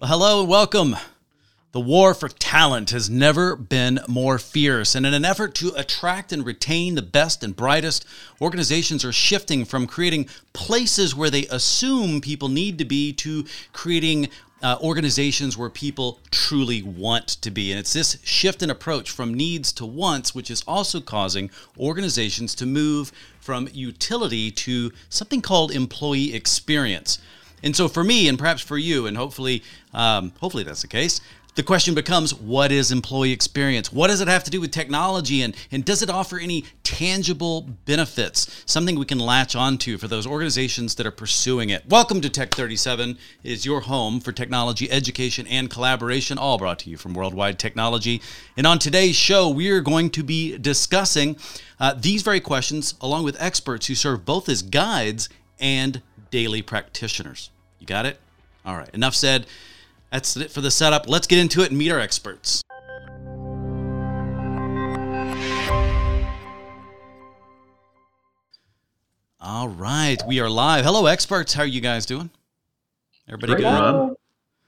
Well, hello and welcome. The war for talent has never been more fierce. And in an effort to attract and retain the best and brightest, organizations are shifting from creating places where they assume people need to be to creating uh, organizations where people truly want to be. And it's this shift in approach from needs to wants, which is also causing organizations to move from utility to something called employee experience. And so for me, and perhaps for you, and hopefully, um, hopefully that's the case, the question becomes what is employee experience? What does it have to do with technology? And, and does it offer any tangible benefits? Something we can latch onto for those organizations that are pursuing it. Welcome to TEC37 is your home for technology education and collaboration, all brought to you from Worldwide Technology. And on today's show, we are going to be discussing uh, these very questions along with experts who serve both as guides and daily practitioners. You got it? All right, enough said. That's it for the setup. Let's get into it and meet our experts. All right, we are live. Hello, experts. How are you guys doing? Everybody Great, good? Rob.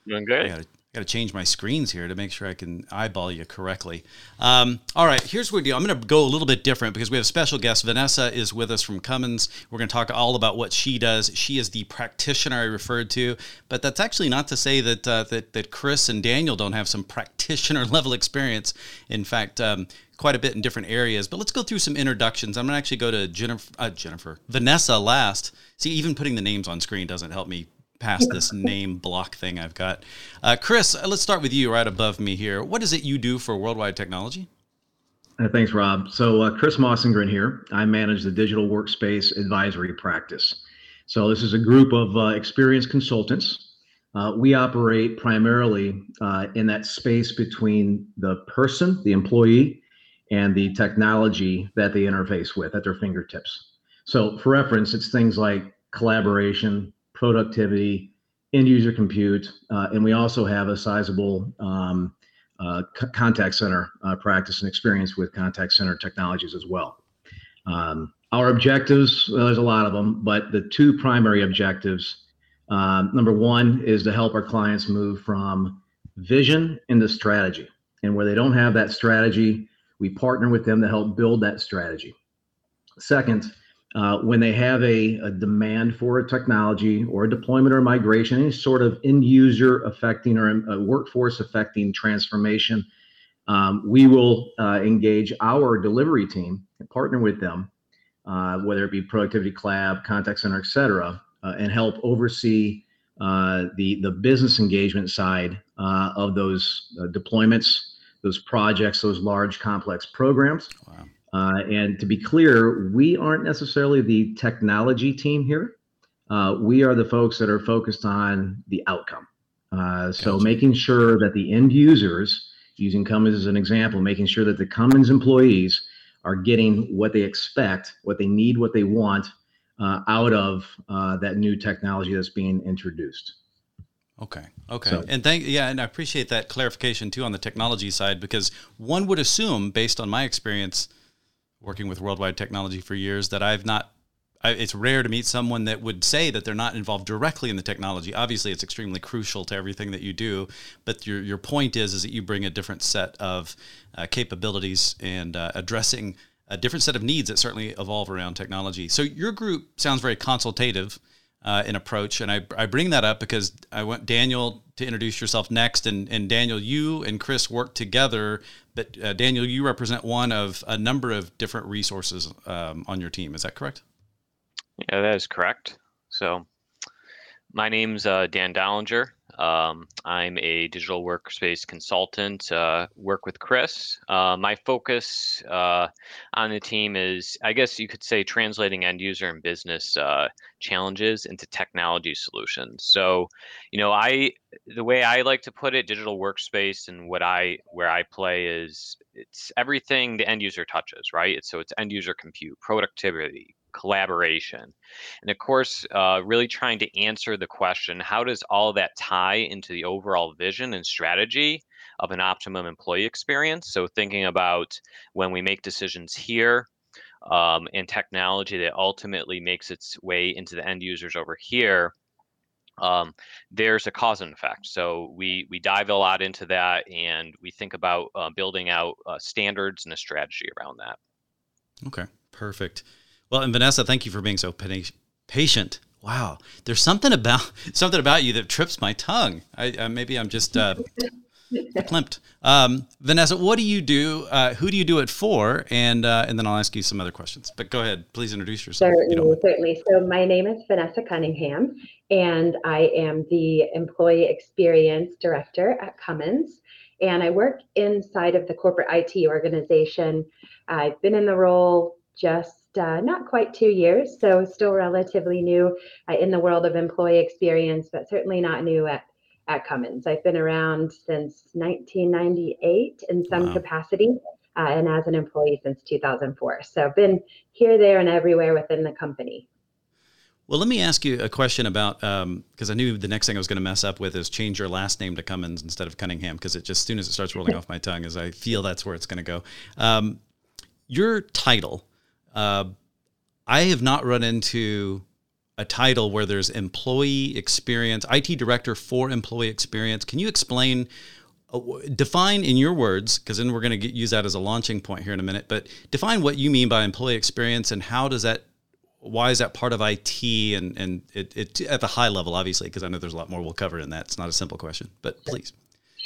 Doing I good. Gotta, gotta change my screens here to make sure I can eyeball you correctly. Um, all right, here's what we do. I'm gonna go a little bit different because we have a special guest. Vanessa is with us from Cummins. We're gonna talk all about what she does. She is the practitioner I referred to, but that's actually not to say that uh, that that Chris and Daniel don't have some practitioner level experience. In fact. Um, Quite a bit in different areas, but let's go through some introductions. I'm gonna actually go to Jennifer, uh, Jennifer, Vanessa last. See, even putting the names on screen doesn't help me past this name block thing I've got. Uh, Chris, uh, let's start with you right above me here. What is it you do for Worldwide Technology? Uh, thanks, Rob. So, uh, Chris Mossengren here. I manage the digital workspace advisory practice. So, this is a group of uh, experienced consultants. Uh, we operate primarily in that space between the person, the employee, and the technology that they interface with at their fingertips. So, for reference, it's things like collaboration, productivity, end user compute, uh, and we also have a sizable um, uh, c- contact center uh, practice and experience with contact center technologies as well. Um, our objectives, well, there's a lot of them, but the two primary objectives um, number one is to help our clients move from vision into strategy. And where they don't have that strategy, we partner with them to help build that strategy. Second, uh, when they have a, a demand for a technology or a deployment or migration, any sort of end user affecting or a workforce affecting transformation, um, we will uh, engage our delivery team and partner with them, uh, whether it be productivity collab, contact center, et cetera, uh, and help oversee uh, the, the business engagement side uh, of those uh, deployments, those projects, those large complex programs. Wow. Uh, and to be clear, we aren't necessarily the technology team here. Uh, we are the folks that are focused on the outcome. Uh, so Gotcha. making sure that the end users, using Cummins as an example, making sure that the Cummins employees are getting what they expect, what they need, what they want uh, out of uh, that new technology that's being introduced. Okay. Okay. So- and thank yeah, and I appreciate that clarification too on the technology side because one would assume, based on my experience working with Worldwide Technology for years, that I've not. I, it's rare to meet someone that would say that they're not involved directly in the technology. Obviously, it's extremely crucial to everything that you do. But your your point is is that you bring a different set of uh, capabilities and uh, addressing a different set of needs that certainly evolve around technology. So your group sounds very consultative uh, in approach, and I, I bring that up because I want Daniel to introduce yourself next, and and Daniel, you and Chris work together, but uh, Daniel, you represent one of a number of different resources um, on your team. Is that correct? Yeah, that is correct. So, my name's uh, Dan Dollinger. Um, I'm a digital workspace consultant. Uh, work with Chris. Uh, my focus uh, on the team is, I guess you could say, translating end user and business uh, challenges into technology solutions. So, you know, I the way I like to put it, digital workspace and what I where I play is it's everything the end user touches, right? It's, so it's end user compute, productivity, collaboration, and of course, uh, really trying to answer the question: How does all that tie into the overall vision and strategy of an optimum employee experience? So thinking about when we make decisions here. Um, and technology that ultimately makes its way into the end users over here um, there's a cause and effect. So we we dive a lot into that, and we think about uh, building out uh, standards and a strategy around that. Okay, perfect. Well, and Vanessa, thank you for being so patient. Wow, there's something about something about you that trips my tongue. I, uh, maybe I'm just uh, Klimt. Um, Vanessa, what do you do? Uh, who do you do it for? And uh, and then I'll ask you some other questions. But go ahead, please introduce yourself. Certainly, certainly. So my name is Vanessa Cunningham, and I am the Employee Experience Director at Cummins. And I work inside of the corporate IT organization. I've been in the role just uh, not quite two years, so still relatively new uh, in the world of employee experience, but certainly not new at at Cummins. I've been around since 1998 in some wow. capacity uh, and as an employee since 2004. So I've been here, there, and everywhere within the company. Well, let me ask you a question about because um, I knew the next thing I was going to mess up with is change your last name to Cummins instead of Cunningham because it just as soon as it starts rolling off my tongue, as I feel that's where it's going to go. Um, your title, uh, I have not run into a title where there's employee experience, IT director for employee experience. Can you explain, uh, define in your words, because then we're going to use that as a launching point here in a minute, but define what you mean by employee experience and how does that, why is that part of IT and, and it, it at the high level, obviously, because I know there's a lot more we'll cover in that. It's not a simple question, but please.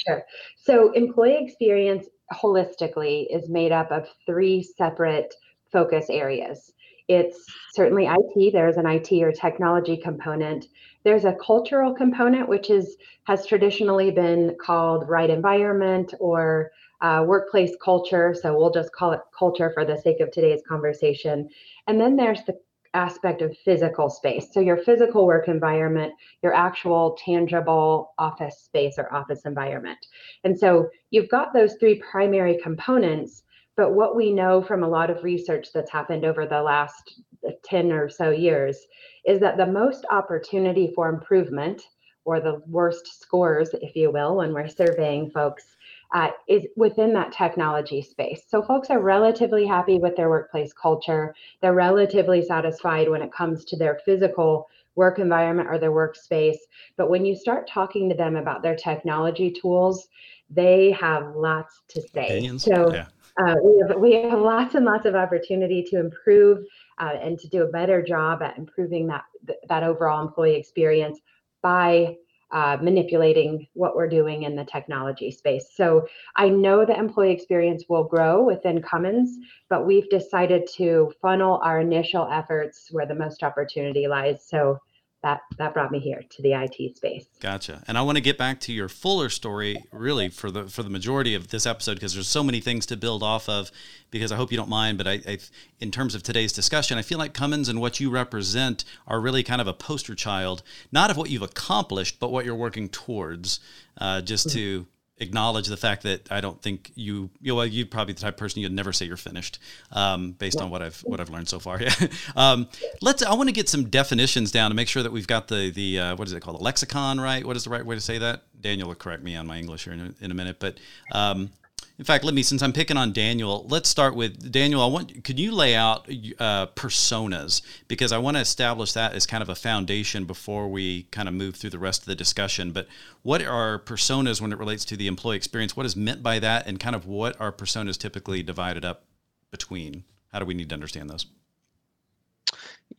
Sure. So employee experience holistically is made up of three separate focus areas. It's certainly IT. There's an IT or technology component. There's a cultural component, which is has traditionally been called right environment or uh, workplace culture. So we'll just call it culture for the sake of today's conversation. And then there's the aspect of physical space. So your physical work environment, your actual tangible office space or office environment. And so you've got those three primary components but what we know from a lot of research that's happened over the last 10 or so years is that the most opportunity for improvement, or the worst scores, if you will, when we're surveying folks, uh, is within that technology space. So folks are relatively happy with their workplace culture. They're relatively satisfied when it comes to their physical work environment or their workspace. But when you start talking to them about their technology tools, they have lots to say. Opinions? So yeah uh, we have we have lots and lots of opportunity to improve uh, and to do a better job at improving that that overall employee experience by uh, manipulating what we're doing in the technology space. So I know the employee experience will grow within Cummins, but we've decided to funnel our initial efforts where the most opportunity lies. So that that brought me here to the IT space. Gotcha. And I want to get back to your fuller story really for the for the majority of this episode because there's so many things to build off of because I hope you don't mind but I, I in terms of today's discussion I feel like Cummins and what you represent are really kind of a poster child not of what you've accomplished but what you're working towards uh, just mm-hmm. to acknowledge the fact that I don't think you you know you probably the type of person you'd never say you're finished um, based on what I've what I've learned so far. Yeah. um, let's I want to get some definitions down to make sure that we've got the the uh, what is it called the lexicon right? What is the right way to say that? Daniel will correct me on my English here in a, in a minute, but um, in fact, let me since I'm picking on Daniel, let's start with Daniel. I want could you lay out uh, personas because I want to establish that as kind of a foundation before we kind of move through the rest of the discussion. But what are personas when it relates to the employee experience? What is meant by that, and kind of what are personas typically divided up between? How do we need to understand those?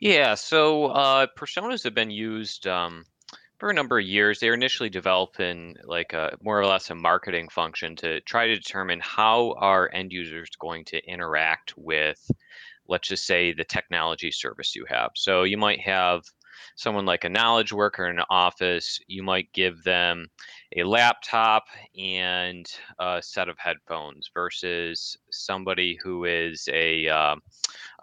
Yeah, so uh, personas have been used. Um, for a number of years. They were initially developing like a more or less a marketing function to try to determine how are end users going to interact with, let's just say, the technology service you have. So you might have someone like a knowledge worker in an office, you might give them a laptop and a set of headphones versus somebody who is a, uh,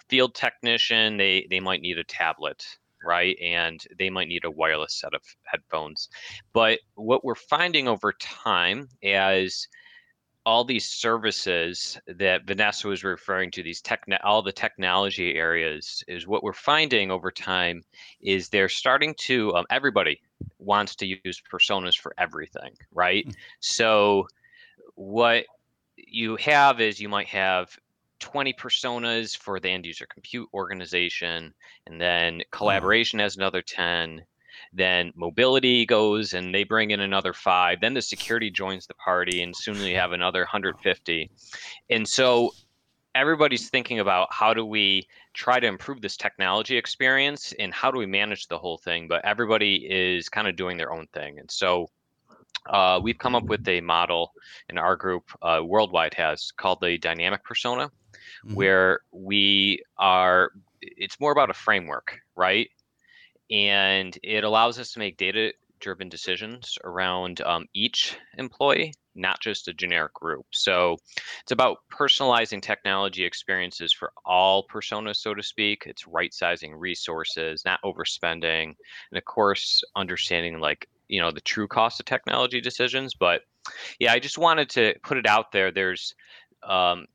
field technician, they, they might need a tablet right? And they might need a wireless set of headphones. But what we're finding over time as all these services that Vanessa was referring to, these tech, all the technology areas, is what we're finding over time is they're starting to. Um, everybody wants to use personas for everything, right? Mm-hmm. So what you have is you might have 20 personas for the end user compute organization, and then mm-hmm. collaboration has another 10. then mobility goes and they bring in another five then the security joins the party and soon we have another 150 and so everybody's thinking about how do we try to improve this technology experience and how do we manage the whole thing but everybody is kind of doing their own thing and so uh, we've come up with a model in our group uh, worldwide has called the dynamic persona mm-hmm. where we are it's more about a framework right? And it allows us to make data driven decisions around um, each employee not just a generic group. So it's about personalizing technology experiences for all personas so to speak. It's right sizing resources not overspending and of course understanding like you know the true cost of technology decisions but yeah i just wanted to put it out there there's um,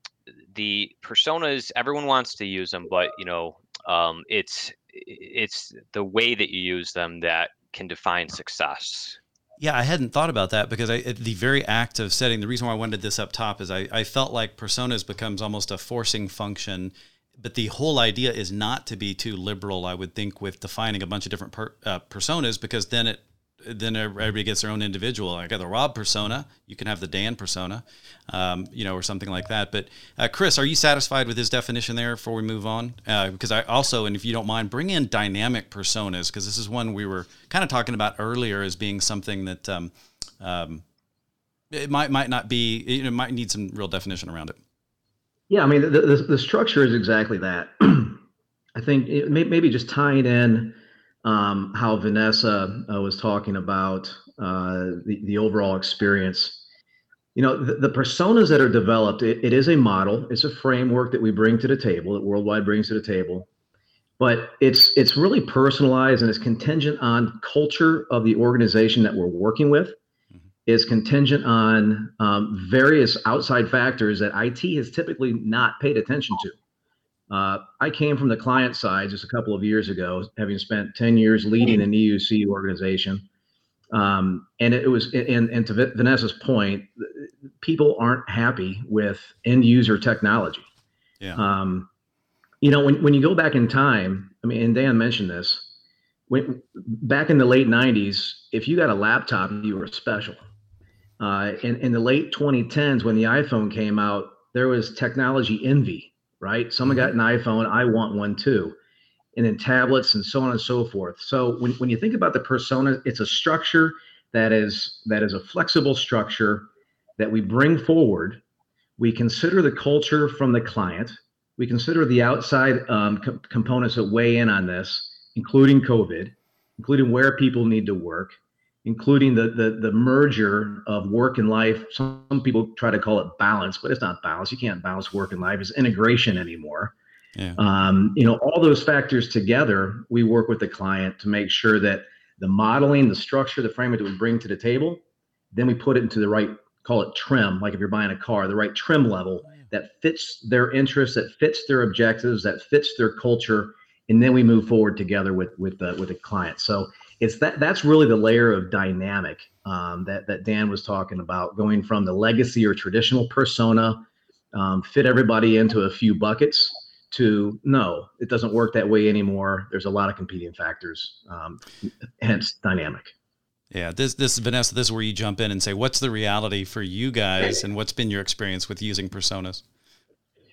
the personas everyone wants to use them but you know um, it's it's the way that you use them that can define success yeah, I hadn't thought about that because I, the very act of setting the reason why I wanted this up top is I, I felt like personas becomes almost a forcing function, but the whole idea is not to be too liberal. I would think with defining a bunch of different per, uh, personas because then it then everybody gets their own individual. I got the Rob persona. You can have the Dan persona, um, you know, or something like that. But uh, Chris, are you satisfied with his definition there before we move on? Uh, because I also, and if you don't mind, bring in dynamic personas because this is one we were kind of talking about earlier as being something that um, um, it might might not be. You know, might need some real definition around it. Yeah, I mean, the, the, the structure is exactly that. I think it may, maybe just tying in um, how Vanessa uh, was talking about uh, the, the overall experience. You know, the, the personas that are developed, it, it is a model, it's a framework that we bring to the table, that Worldwide brings to the table. But it's it's really personalized and it's contingent on culture of the organization that we're working with. Mm-hmm. Is contingent on um, various outside factors that IT has typically not paid attention to. Uh, I came from the client side just a couple of years ago, having spent 10 years leading an EUC organization. Um, and it was, and, and to Vanessa's point, people aren't happy with end user technology. Yeah. Um, you know, when, when you go back in time, I mean, and Dan mentioned this, when back in the late 90s, if you got a laptop, you were special. Uh, in, in the late 2010s, when the iPhone came out, there was technology envy right? Someone got mm-hmm. an iPhone, I want one too. And then tablets and so on and so forth. So when, when you think about the persona, it's a structure that is that is a flexible structure that we bring forward. We consider the culture from the client. We consider the outside um, co- components that weigh in on this, including COVID, including where people need to work, including the, the the merger of work and life. Some people try to call it balance, but it's not balance. You can't balance work and life. It's integration anymore. Yeah. Um, you know, all those factors together, we work with the client to make sure that the modeling, the structure, the framework that we bring to the table, then we put it into the right, call it trim, like if you're buying a car, the right trim level oh, that fits their interests, that fits their objectives, that fits their culture, and then we move forward together with with the with the client. So it's that that's really the layer of dynamic um, that that Dan was talking about, going from the legacy or traditional persona, um, fit everybody into a few buckets, to no, it doesn't work that way anymore. There's a lot of competing factors, um, hence dynamic. Yeah, this this Vanessa, this is where you jump in and say, what's the reality for you guys, and what's been your experience with using personas?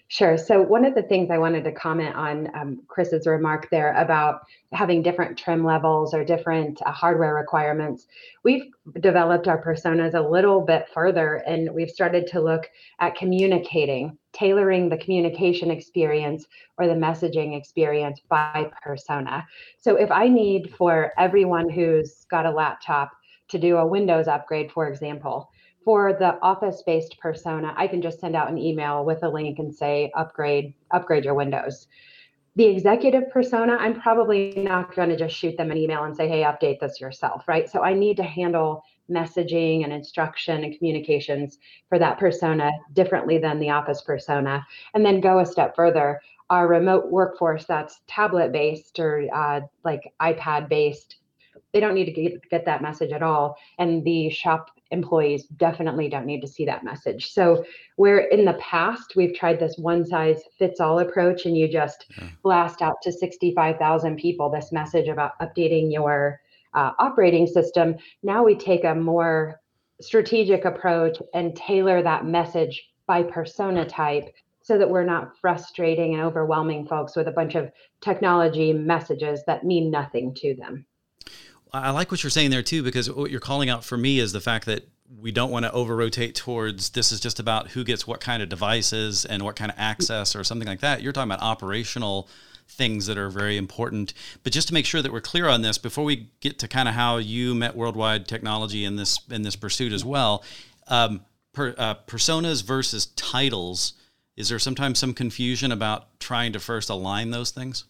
Sure. So one of the things I wanted to comment on um, Chris's remark there about having different trim levels or different uh, hardware requirements, we've developed our personas a little bit further, and we've started to look at communicating, tailoring the communication experience or the messaging experience by persona. So if I need for everyone who's got a laptop to do a Windows upgrade, for example, for the office based persona, I can just send out an email with a link and say upgrade upgrade your windows. The executive persona, I'm probably not going to just shoot them an email and say, "Hey, update this yourself," right? So I need to handle messaging and instruction and communications for that persona differently than the office persona. And then go a step further. Our remote workforce that's tablet based or uh, like iPad based, they don't need to get, get that message at all. And the shop employees definitely don't need to see that message. So, where in the past we've tried this one size fits all approach and you just blast out to 65,000 people this message about updating your uh, operating system, now we take a more strategic approach and tailor that message by persona type so that we're not frustrating and overwhelming folks with a bunch of technology messages that mean nothing to them. I like what you're saying there too, because what you're calling out for me is the fact that we don't want to over rotate towards this is just about who gets what kind of devices and what kind of access or something like that. You're talking about operational things that are very important. But just to make sure that we're clear on this, before we get to kind of how you met worldwide technology in this in this pursuit as well, um, per, uh, personas versus titles. Is there sometimes some confusion about trying to first align those things?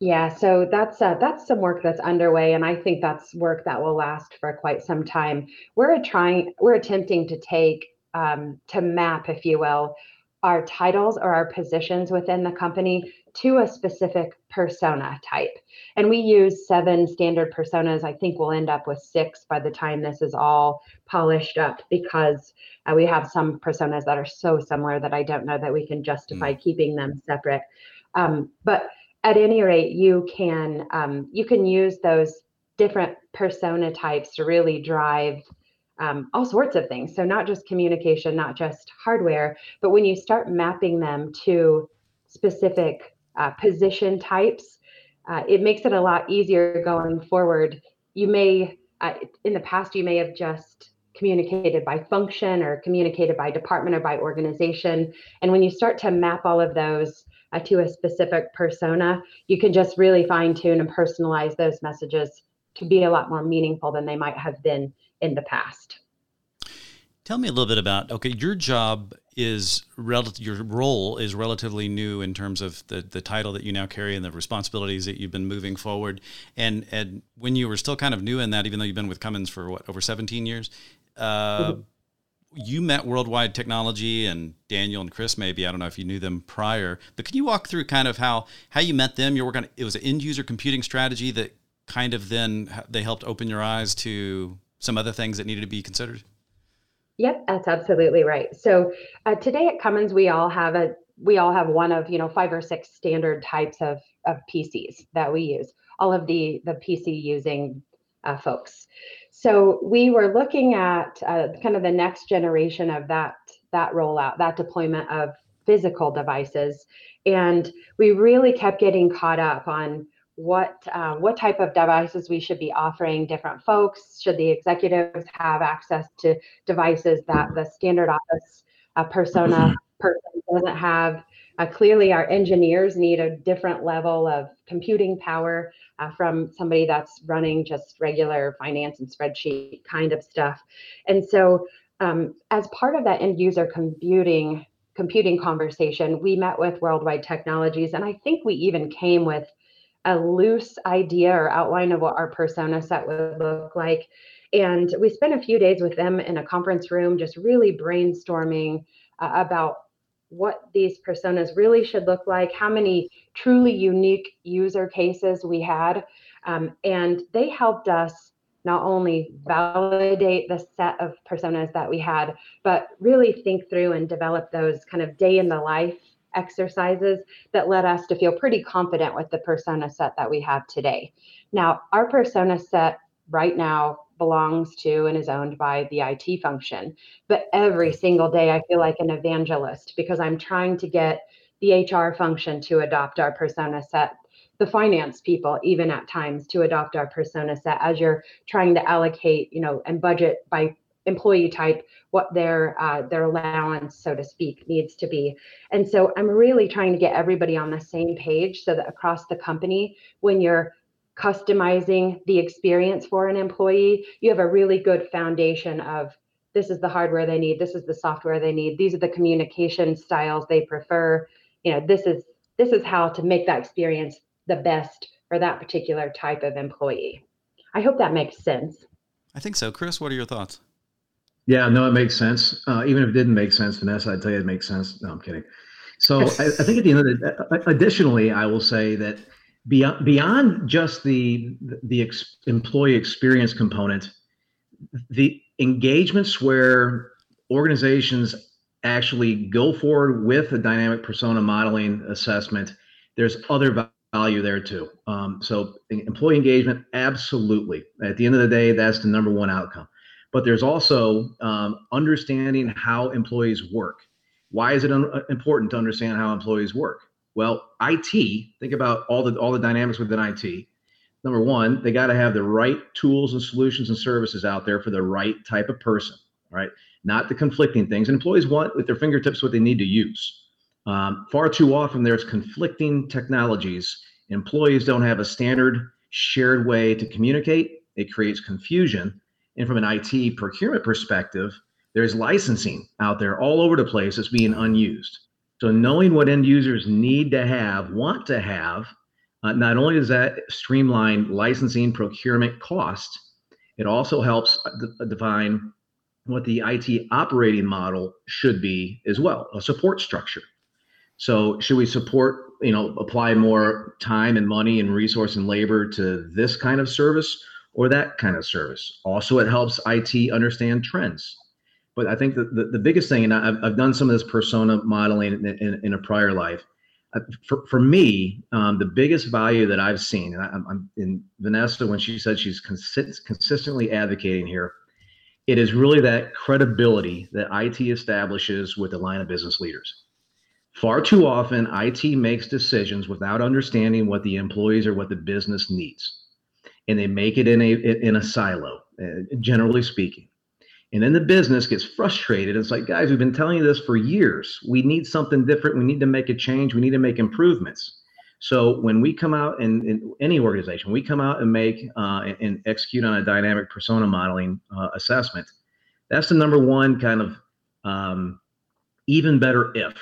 Yeah, so that's uh, that's some work that's underway, and I think that's work that will last for quite some time. We're trying, we're attempting to take um, to map, if you will, our titles or our positions within the company to a specific persona type. And we use seven standard personas. I think we'll end up with six by the time this is all polished up because uh, we have some personas that are so similar that I don't know that we can justify mm. keeping them separate. Um, but at any rate, you can um, you can use those different persona types to really drive um, all sorts of things. So not just communication, not just hardware, but when you start mapping them to specific uh, position types, uh, it makes it a lot easier going forward. You may, uh, in the past, you may have just communicated by function or communicated by department or by organization. And when you start to map all of those uh, to a specific persona, you can just really fine tune and personalize those messages to be a lot more meaningful than they might have been in the past. Tell me a little bit about okay, your job is relative your role is relatively new in terms of the the title that you now carry and the responsibilities that you've been moving forward. And and when you were still kind of new in that, even though you've been with Cummins for what over 17 years, uh, mm-hmm you met Worldwide Technology and Daniel and Chris. Maybe I don't know if you knew them prior, but can you walk through kind of how how you met them? You're working. It was an end user computing strategy that kind of then they helped open your eyes to some other things that needed to be considered. Yep, that's absolutely right. So uh, today at Cummins, we all have a we all have one of you know five or six standard types of of PCs that we use. All of the the PC using uh, folks. So we were looking at uh, kind of the next generation of that that rollout, that deployment of physical devices, and we really kept getting caught up on what uh, what type of devices we should be offering different folks. Should the executives have access to devices that the standard office uh, persona person doesn't have? Uh, clearly, our engineers need a different level of computing power uh, from somebody that's running just regular finance and spreadsheet kind of stuff. And so, um, as part of that end user computing computing conversation, we met with Worldwide Technologies, and I think we even came with a loose idea or outline of what our persona set would look like. And we spent a few days with them in a conference room, just really brainstorming uh, about what these personas really should look like, how many truly unique user cases we had. Um, and they helped us not only validate the set of personas that we had, but really think through and develop those kind of day in the life exercises that led us to feel pretty confident with the persona set that we have today. Now, our persona set right now belongs to and is owned by the IT function. But every single day, I feel like an evangelist because I'm trying to get the HR function to adopt our persona set, the finance people, even at times, to adopt our persona set as you're trying to allocate, you know, and budget by employee type what their uh, their allowance so to speak needs to be and so i'm really trying to get everybody on the same page so that across the company when you're customizing the experience for an employee, you have a really good foundation of this is the hardware they need, this is the software they need, these are the communication styles they prefer. You know, this is this is how to make that experience the best for that particular type of employee. I hope that makes sense. I think so. Chris, what are your thoughts? Yeah, no, it makes sense. Uh, even if it didn't make sense, Vanessa, I'd tell you it makes sense. No, I'm kidding. So I, I think at the end of the, additionally, I will say that beyond beyond just the the ex, employee experience component the engagements where organizations actually go forward with a dynamic persona modeling assessment there's other value there too. Um, so employee engagement, absolutely. At the end of the day, that's the number one outcome. But there's also um, understanding how employees work. Why is it un- uh, important to understand how employees work? Well, IT. Think about all the all the dynamics within IT. Number one, they got to have the right tools and solutions and services out there for the right type of person. Right, not the conflicting things. And employees want with their fingertips what they need to use. Um, far too often, there's conflicting technologies. Employees don't have a standard shared way to communicate. It creates confusion. And from an IT procurement perspective, there's licensing out there all over the place that's being unused. So knowing what end users need to have, want to have, uh, not only does that streamline licensing procurement costs, it also helps d- define what the IT operating model should be as well, a support structure. So should we support, you know, apply more time and money and resource and labor to this kind of service or that kind of service? Also, it helps IT understand trends. But I think the, the biggest thing, and I've, I've done some of this persona modeling in, in, in a prior life. Uh, for, for me, um, the biggest value that I've seen, and I, am in Vanessa when she said she's consi- consistently advocating here, it is really that credibility that IT establishes with the line of business leaders Far too often, IT makes decisions without understanding what the employees or what the business needs, and they make it in a in a silo, uh, generally speaking. And then the business gets frustrated. It's like, guys, we've been telling you this for years. We need something different. We need to make a change. We need to make improvements. So when we come out in, in any organization, we come out and make uh, and, and, execute on a dynamic persona modeling uh, assessment. That's the number one kind of um, even better if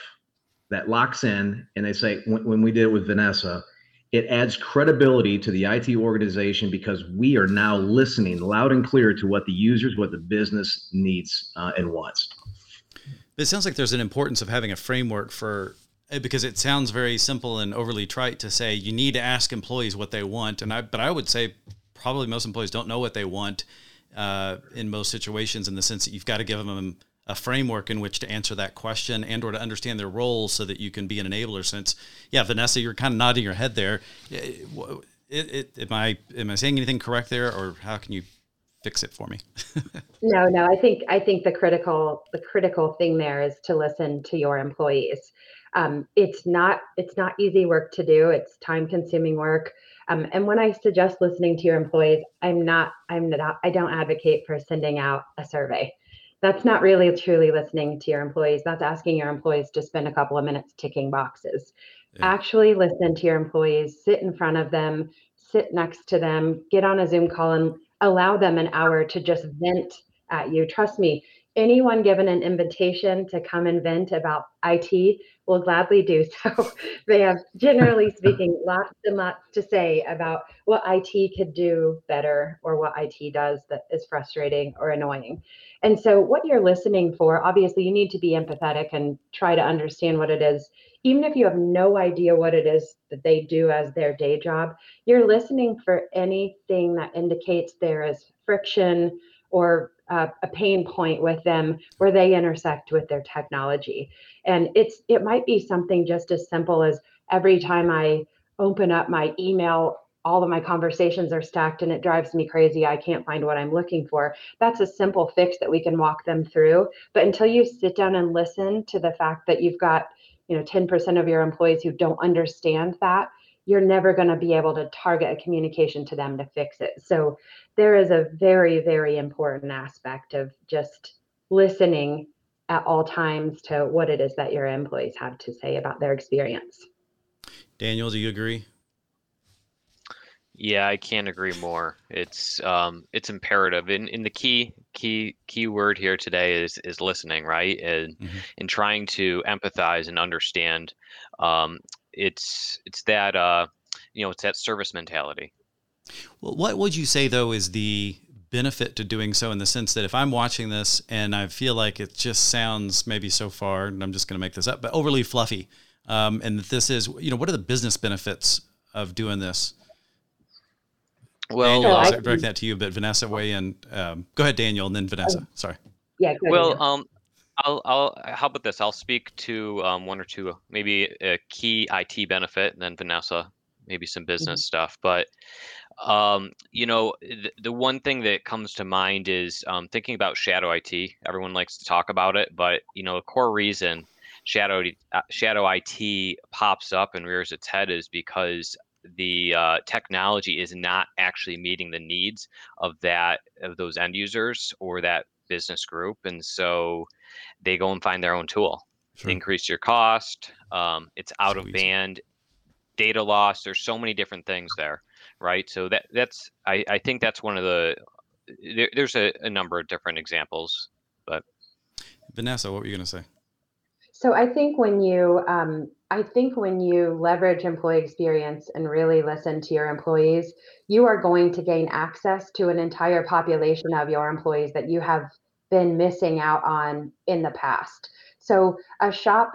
that locks in and they say when, when we did it with vanessa it adds credibility to the it organization because we are now listening loud and clear to what the users what the business needs uh, and wants. It sounds like there's an importance of having a framework for eh, because it sounds very simple and overly trite to say you need to ask employees what they want and i but i would say probably most employees don't know what they want uh, in most situations in the sense that you've got to give them a framework in which to answer that question and or to understand their roles so that you can be an enabler since yeah vanessa you're kind of nodding your head there. It, it, it, am i am i saying anything correct there or how can you fix it for me? No no i think i think the critical the critical thing there is to listen to your employees. Um, it's not it's not easy work to do. It's time consuming work. Um, and when i suggest listening to your employees i'm not i'm not i don't advocate for sending out a survey that's not really truly listening to your employees. That's asking your employees to spend a couple of minutes ticking boxes. Yeah. Actually listen to your employees, sit in front of them, sit next to them, get on a Zoom call and allow them an hour to just vent at you. Trust me, anyone given an invitation to come and vent about IT will gladly do so. they have, generally speaking, lots and lots to say about what IT could do better or what IT does that is frustrating or annoying. And so, what you're listening for, obviously, you need to be empathetic and try to understand what it is. Even if you have no idea what it is that they do as their day job, you're listening for anything that indicates there is friction or uh, a pain point with them where they intersect with their technology. And it's it might be something just as simple as every time i open up my email all of my conversations are stacked and it drives me crazy. I can't find what i'm looking for. That's a simple fix that we can walk them through. But until you sit down and listen to the fact that you've got you know 10% of your employees who don't understand that you're never going to be able to target a communication to them to fix it. So there is a very, very important aspect of just listening at all times to what it is that your employees have to say about their experience. Daniel, do you agree? Yeah, I can't agree more. It's um, it's imperative. In in the key key key word here today is is listening, right? And mm-hmm. and trying to empathize and understand um, it's it's that uh, you know it's that service mentality. Well, what would you say though is the benefit to doing so in the sense that if I'm watching this and I feel like it just sounds maybe so far, and I'm just going to make this up, but overly fluffy, um, and that this is, you know, what are the business benefits of doing this? Well, Daniel, I'll direct that to you, but Vanessa, weigh in. Um, go ahead, Daniel, and then Vanessa. Sorry. Yeah. well, um, I'll, I'll, how about this? I'll speak to um, one or two, maybe a key IT benefit, and then Vanessa maybe some business mm-hmm. stuff. But um, you know, the, the one thing that comes to mind is um, thinking about shadow IT. Everyone likes to talk about it, but you know, a core reason shadow uh, shadow IT pops up and rears its head is because the uh, technology is not actually meeting the needs of that of those end users or that business group, and so they go and find their own tool. Sure. Increase your cost. Um, it's out Sweet. of band. Data loss. There's so many different things there, right? So that that's I, I think that's one of the there, there's a, a number of different examples, but Vanessa, what were you going to say? So I think when you um, I think when you leverage employee experience and really listen to your employees, you are going to gain access to an entire population of your employees that you have been missing out on in the past. So a shop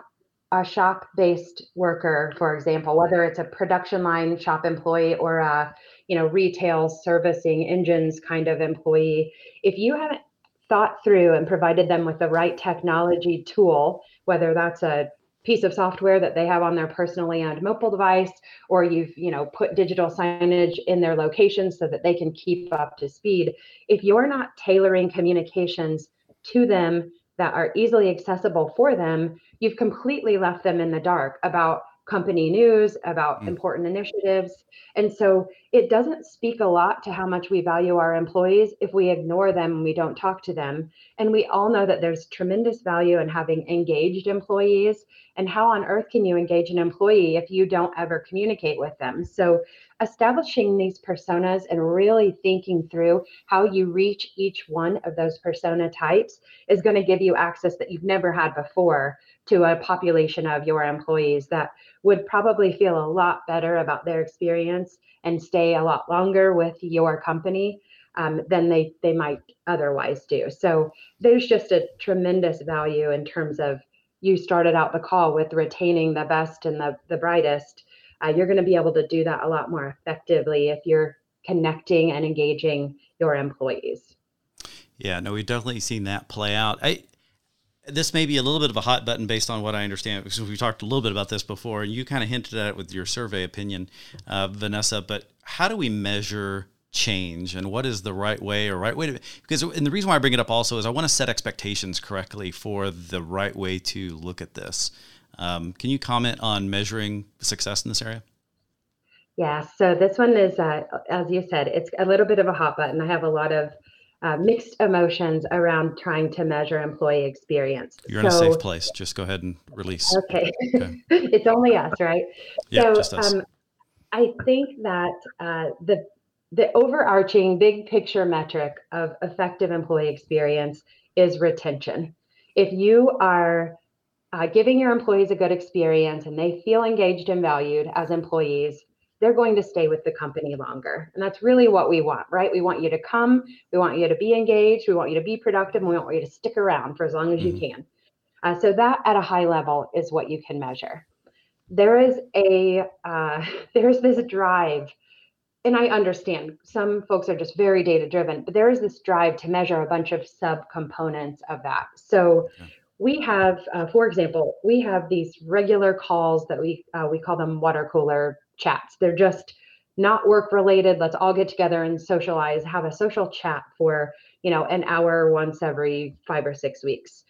a shop based worker for example whether it's a production line shop employee or a you know retail servicing engines kind of employee if you haven't thought through and provided them with the right technology tool, whether that's a piece of software that they have on their personally owned mobile device or you've you know put digital signage in their locations so that they can keep up to speed. If you're not tailoring communications to them that are easily accessible for them you've completely left them in the dark about company news, about mm. important initiatives. And so it doesn't speak a lot to how much we value our employees if we ignore them and we don't talk to them. And we all know that there's tremendous value in having engaged employees. And how on earth can you engage an employee if you don't ever communicate with them? So establishing these personas and really thinking through how you reach each one of those persona types is going to give you access that you've never had before to a population of your employees that would probably feel a lot better about their experience and stay a lot longer with your company um, than they they might otherwise do. So there's just a tremendous value in terms of you started out the call with retaining the best and the the brightest. Uh, you're going to be able to do that a lot more effectively if you're connecting and engaging your employees. Yeah, no, we've definitely seen that play out. I this may be a little bit of a hot button based on what I understand, because we talked a little bit about this before, and you kind of hinted at it with your survey opinion, uh, Vanessa. But how do we measure change, and what is the right way or right way to? Because and the reason why I bring it up also is I want to set expectations correctly for the right way to look at this. Um, can you comment on measuring success in this area? Yeah, so this one is, uh, as you said, it's a little bit of a hot button. I have a lot of uh, mixed emotions around trying to measure employee experience. You're so, in a safe place. Just go ahead and release. Okay. okay. it's only us, right? Yeah, so, just us. Um, I think that uh, the the overarching big picture metric of effective employee experience is retention. If you are uh, giving your employees a good experience and they feel engaged and valued as employees, they're going to stay with the company longer. And that's really what we want, right? We want you to come, we want you to be engaged, we want you to be productive, and we want you to stick around for as long as mm-hmm. you can. Uh, so that at a high level is what you can measure. There is a uh, there's this drive, and I understand some folks are just very data driven, but there is this drive to measure a bunch of subcomponents of that. So. Okay we have, uh, for example, we have these regular calls that we uh, we call them water cooler chats. They're just not work related. Let's all get together and socialize, have a social chat for, you know, an hour once every five or six weeks.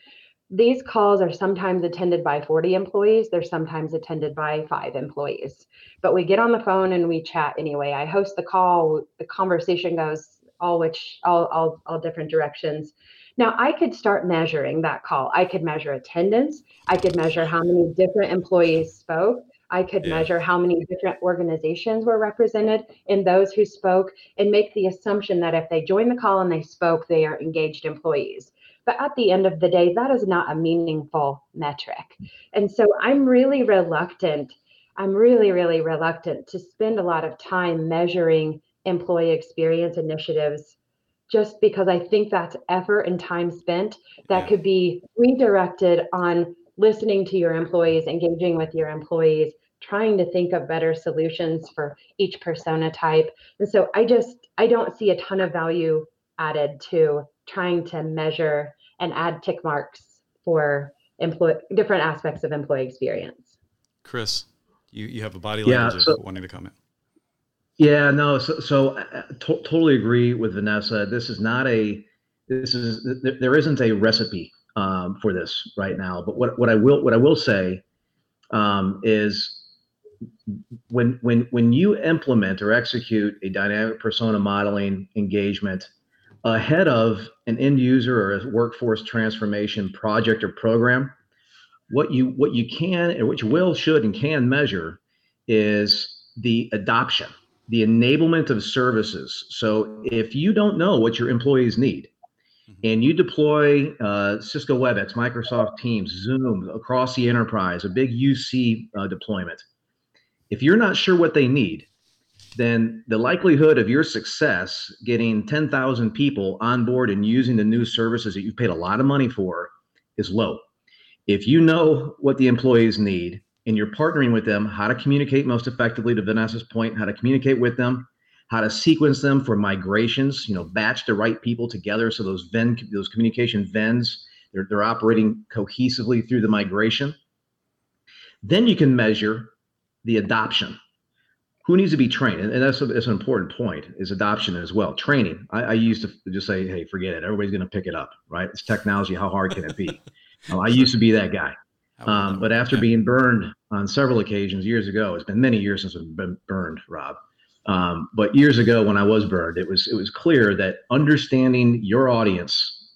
These calls are sometimes attended by 40 employees. They're sometimes attended by five employees. But we get on the phone and we chat anyway. I host the call. The conversation goes all which all all, all different directions. Now I could start measuring that call. I could measure attendance. I could measure how many different employees spoke. I could yeah. measure how many different organizations were represented in those who spoke and make the assumption that if they joined the call and they spoke, they are engaged employees. But at the end of the day, that is not a meaningful metric. And so I'm really reluctant. I'm really, really reluctant to spend a lot of time measuring employee experience initiatives just because I think that's effort and time spent that yeah. could be redirected on listening to your employees, engaging with your employees, trying to think of better solutions for each persona type. And so I just I don't see a ton of value added to trying to measure and add tick marks for employee different aspects of employee experience. Chris, you, you have a body language yeah, so, of wanting to comment. Yeah, no. So, so uh, to- totally agree with Vanessa. This is not a. This is there isn't a recipe um, for this right now. But what what I will what I will say um, is when when when you implement or execute a dynamic persona modeling engagement ahead of an end user or a workforce transformation project or program, what you what you can and what you will should and can measure is the adoption the enablement of services. So if you don't know what your employees need, mm-hmm. and you deploy uh, Cisco WebEx, Microsoft Teams, Zoom across the enterprise, a big UC uh, deployment. If you're not sure what they need, then the likelihood of your success getting 10,000 people on board and using the new services that you've paid a lot of money for is low. If you know what the employees need, and you're partnering with them how to communicate most effectively to Vanessa's point, how to communicate with them, how to sequence them for migrations, you know, batch the right people together so those Venn, those communication Venns, they're, they're operating cohesively through the migration. Then you can measure the adoption. Who needs to be trained? And, that's, a, that's an important point is adoption as well. Training. I, I used to just say, hey, forget it. Everybody's going to pick it up, right? It's technology. How hard can it be? I used to be that guy. Um, but after being burned on several occasions years ago, it's been many years since I've been burned, Rob. Um, but years ago, when I was burned, it was it was clear that understanding your audience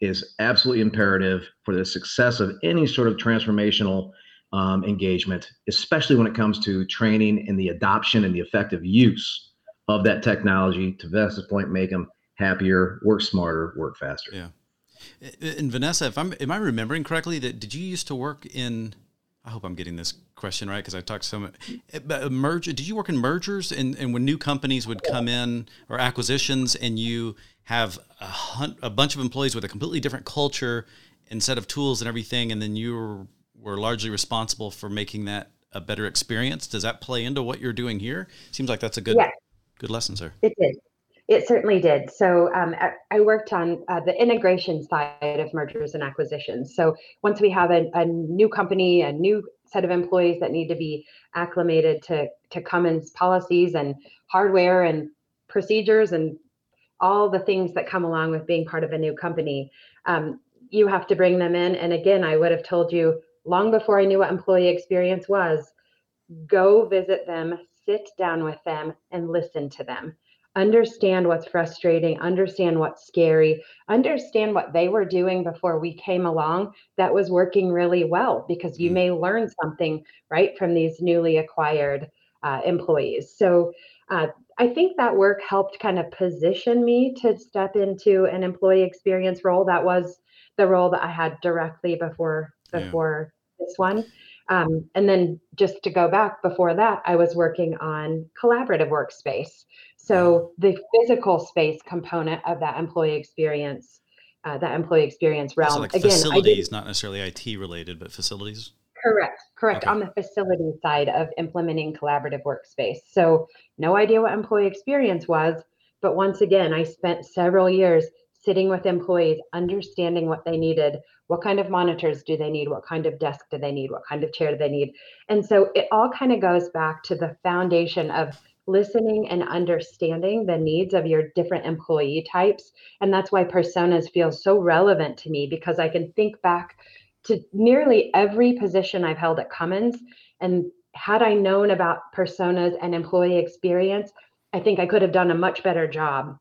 is absolutely imperative for the success of any sort of transformational um, engagement, especially when it comes to training and the adoption and the effective use of that technology. To Vanessa's point, make them happier, work smarter, work faster. Yeah. And Vanessa, if I'm am I remembering correctly that did you used to work in I hope I'm getting this question right because I talked so much. Merger. Did you work in mergers and, and when new companies would come in or acquisitions and you have a, hunt, a bunch of employees with a completely different culture and set of tools and everything, and then you were, largely responsible for making that a better experience? Does that play into what you're doing here? Seems like that's a good yes. good lesson, sir. It did. It certainly did. So um, I worked on uh, the integration side of mergers and acquisitions. So once we have a, a, new company, a new set of employees that need to be acclimated to, to Cummins policies and hardware and procedures and all the things that come along with being part of a new company, um, you have to bring them in. And again, I would have told you long before I knew what employee experience was, go visit them, sit down with them, and listen to them understand what's frustrating, understand what's scary, understand what they were doing before we came along that was working really well because you mm. may learn something right from these newly acquired uh, employees. So uh, I think that work helped kind of position me to step into an employee experience role. That was the role that I had directly before before. This one. Um, and then just to go back before that, I was working on collaborative workspace. So the physical space component of that employee experience, uh, that employee experience realm. So like Again, facilities, not necessarily IT related, but facilities. Correct, correct. Okay. On the facility side of implementing collaborative workspace. So no idea what employee experience was, but once again, I spent several years sitting with employees, understanding what they needed, what kind of monitors do they need, what kind of desk do they need, what kind of chair do they need. And so it all kind of goes back to the foundation of listening and understanding the needs of your different employee types. And that's why personas feel so relevant to me because I can think back to nearly every position I've held at Cummins. And had I known about personas and employee experience, I think I could have done a much better job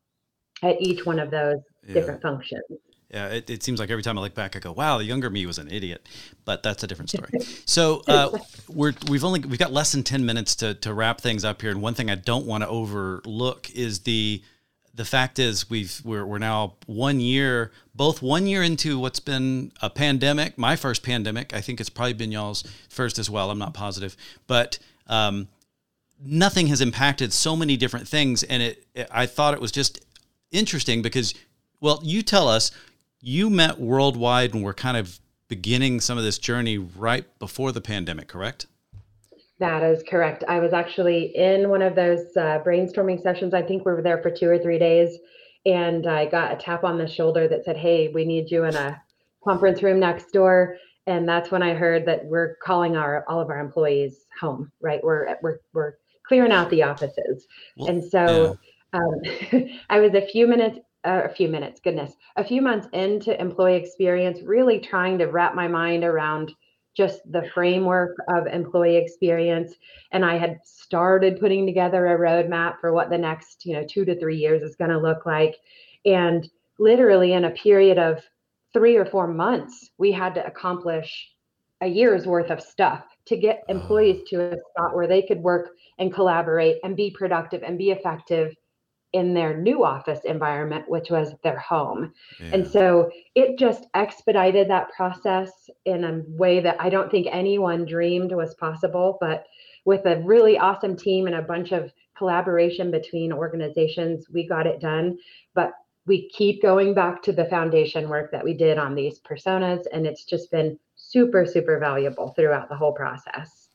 at each one of those yeah. different functions. Yeah, it, it seems like every time I look back, I go, "Wow, the younger me was an idiot," but that's a different story. so uh, we're we've only we've got less than ten minutes to to wrap things up here, and one thing I don't want to overlook is the the fact is we've we're we're now one year, both one year into what's been a pandemic, my first pandemic. I think it's probably been y'all's first as well. I'm not positive, but um, nothing has impacted so many different things, and it, it I thought it was just interesting because well, you tell us you met worldwide and were kind of beginning some of this journey right before the pandemic, correct? That is correct. I was actually in one of those uh, brainstorming sessions. I think we were there for two or three days. And I got a tap on the shoulder that said, Hey, we need you in a conference room next door. And that's when I heard that we're calling our all of our employees home, right? We're we're we're clearing out the offices. Well, and so yeah. um, I was a few minutes, uh, a few minutes, goodness, a few months into employee experience, really trying to wrap my mind around just the framework of employee experience. And I had started putting together a roadmap for what the next, you know, two to three years is going to look like. And literally in a period of three or four months, we had to accomplish a year's worth of stuff to get employees to a spot where they could work and collaborate and be productive and be effective in their new office environment, which was their home. Yeah. And so it just expedited that process in a way that I don't think anyone dreamed was possible. But with a really awesome team and a bunch of collaboration between organizations, we got it done. But we keep going back to the foundation work that we did on these personas, and it's just been super, super valuable throughout the whole process.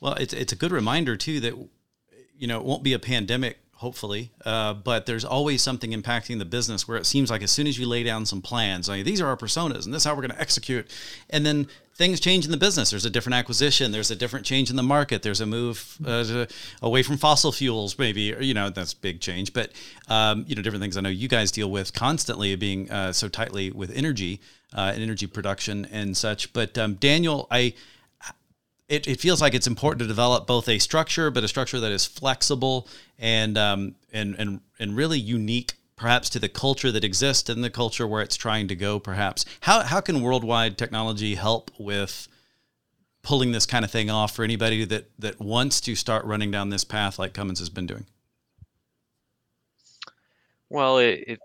Well, it's, it's a good reminder, too, that, you know, it won't be a pandemic hopefully. Uh, but there's always something impacting the business where it seems like as soon as you lay down some plans, like these are our personas and this is how we're going to execute, and then things change in the business. There's a different acquisition. There's a different change in the market. There's a move uh, to, away from fossil fuels, maybe. Or, you know, that's big change. But um, you know, different things. I know you guys deal with constantly, being uh, so tightly with energy uh, and energy production and such. But um, Daniel, I it, it feels like it's important to develop both a structure, but a structure that is flexible and um, and and and really unique, perhaps to the culture that exists and the culture where it's trying to go. Perhaps how how can worldwide technology help with pulling this kind of thing off for anybody that that wants to start running down this path like Cummins has been doing? Well, it, it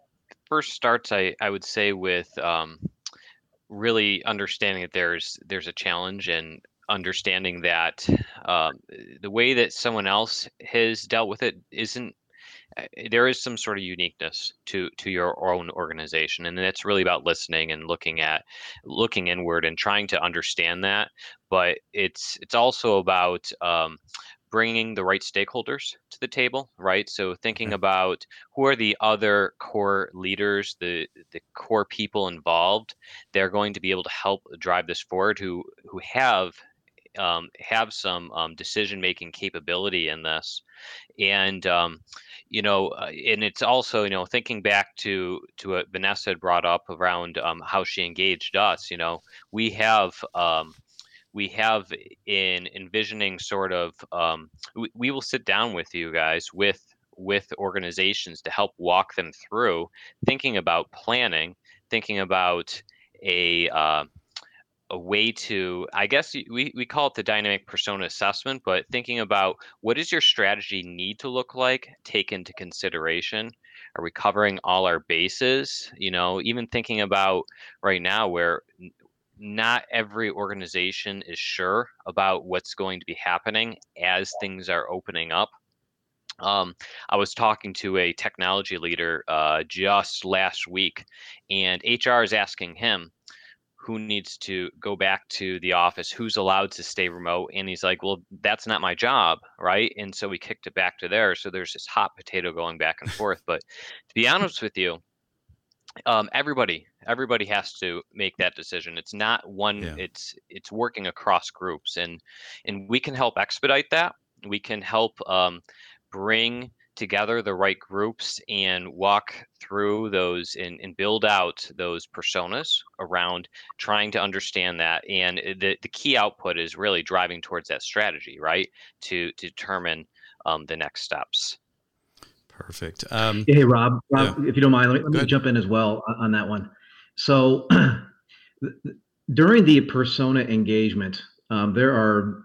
first starts, I I would say, with um, really understanding that there's there's a challenge and understanding that um, the way that someone else has dealt with it isn't uh, there is some sort of uniqueness to to your own organization and it's really about listening and looking at looking inward and trying to understand that but it's it's also about um, bringing the right stakeholders to the table right? So thinking about who are the other core leaders the the core people involved they're going to be able to help drive this forward who who have um, have some um, decision making capability in this. And um, you know uh, and it's also you know thinking back to to what vanessa had brought up around um, how she engaged us you know we have um, we have in envisioning sort of um, we, we will sit down with you guys with with organizations to help walk them through thinking about planning thinking about a uh, a way to i guess we, we call it the dynamic persona assessment but thinking about what does your strategy need to look like take into consideration? Are we covering all our bases? You know even thinking about right now where not every organization is sure about what's going to be happening as things are opening up. Um, I was talking to a technology leader uh, just last week, and HR is asking him, who needs to go back to the office, who's allowed to stay remote. And he's like, well, that's not my job. Right. And so we kicked it back to there. So there's this hot potato going back and forth. But to be honest with you, um, everybody everybody has to make that decision it's not one yeah. it's it's working across groups and and we can help expedite that we can help um, bring together the right groups and walk through those and, and build out those personas around trying to understand that. And the, the key output is really driving towards that strategy right? To, to determine um, the next steps. Perfect. Um, hey rob, rob yeah. if you don't mind let me, let me jump in as well on that one. So during the persona engagement um, there are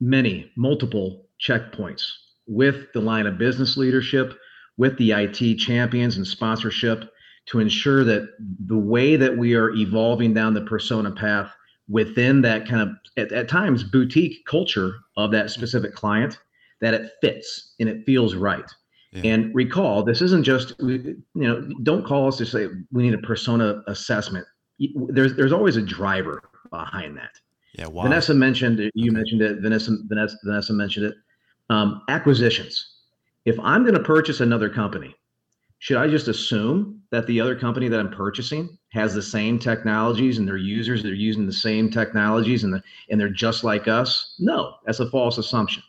many multiple checkpoints with the line of business leadership, with the IT champions and sponsorship to ensure that the way that we are evolving down the persona path within that kind of at, at times boutique culture of that specific client that it fits and it feels right yeah. and recall this isn't just you know don't call us to say we need a persona assessment there's there's always a driver behind that yeah wow. vanessa mentioned you okay. mentioned it vanessa vanessa vanessa mentioned it um, acquisitions. If I'm going to purchase another company, should I just assume that the other company that I'm purchasing has the same technologies and their users they're using the same technologies and the, and they're just like us? No, that's a false assumption.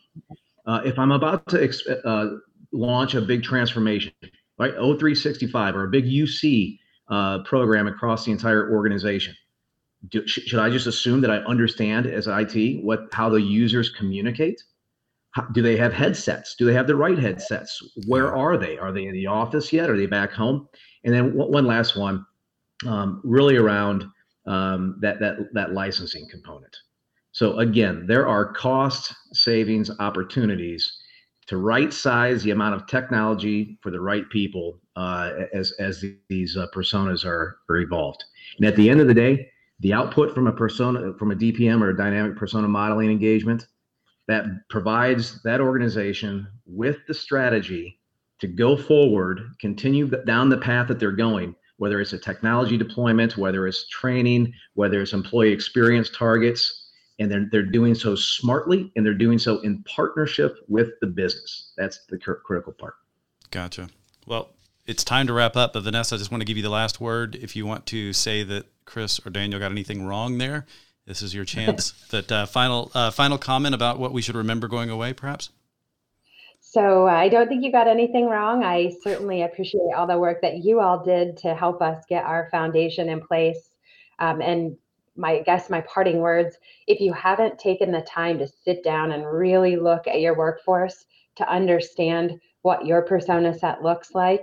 uh, if I'm about to uh, launch a big transformation, right, O365 or a big UC uh, program across the entire organization, do, sh- should I just assume that I understand as IT what how the users communicate? Do they have headsets? Do they have the right headsets? Where are they? Are they in the office yet? Are they back home? And then one last one, um, really around um, that that that licensing component. So again, there are cost savings opportunities to right size the amount of technology for the right people uh, as as these uh, personas are, are evolved. And at the end of the day, the output from a persona from a DPM or a dynamic persona modeling engagement that provides that organization with the strategy to go forward, continue down the path that they're going, whether it's a technology deployment, whether it's training, whether it's employee experience targets, and they're they're doing so smartly and they're doing so in partnership with the business. That's the cr- critical part. Gotcha. Well, it's time to wrap up, but Vanessa, I just want to give you the last word. If you want to say that Chris or Daniel got anything wrong there, this is your chance. but uh, final uh, final comment about what we should remember going away, perhaps. So I don't think you got anything wrong. I certainly appreciate all the work that you all did to help us get our foundation in place. Um, and my I guess my parting words if you haven't taken the time to sit down and really look at your workforce to understand what your persona set looks like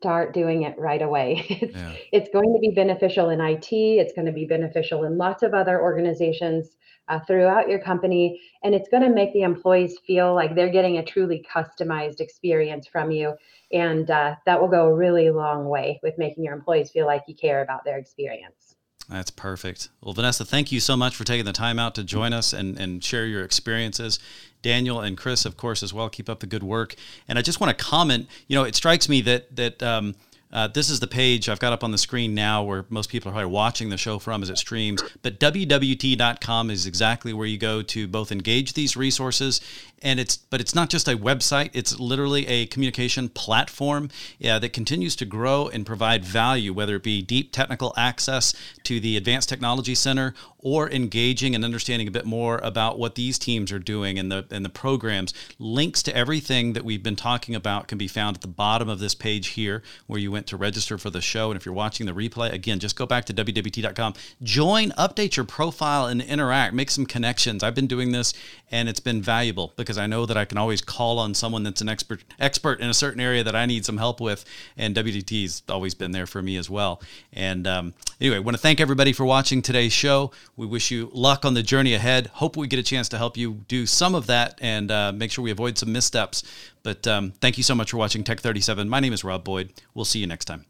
start doing it right away it's, yeah. it's going to be beneficial in it it's going to be beneficial in lots of other organizations uh, throughout your company and it's going to make the employees feel like they're getting a truly customized experience from you and uh, that will go a really long way with making your employees feel like you care about their experience that's perfect. Well, Vanessa, thank you so much for taking the time out to join us and, and share your experiences. Daniel and Chris, of course, as well. Keep up the good work. And I just want to comment. You know, it strikes me that that um, uh, this is the page I've got up on the screen now where most people are probably watching the show from as it streams. But WWT.com is exactly where you go to both engage these resources and it's but it's not just a website it's literally a communication platform yeah, that continues to grow and provide value whether it be deep technical access to the advanced technology center or engaging and understanding a bit more about what these teams are doing and the and the programs. Links to everything that we've been talking about can be found at the bottom of this page here where you went to register for the show. And if you're watching the replay again just go back to wwt.com join update your profile and interact. Make some connections. I've been doing this and it's been valuable because I know that I can always call on someone that's an expert expert in a certain area that I need some help with, and WWT's always been there for me as well. And um, anyway, I want to thank everybody for watching today's show. We wish you luck on the journey ahead. Hope we get a chance to help you do some of that and uh, make sure we avoid some missteps. But um, thank you so much for watching TEC37. My name is Rob Boyd. We'll see you next time.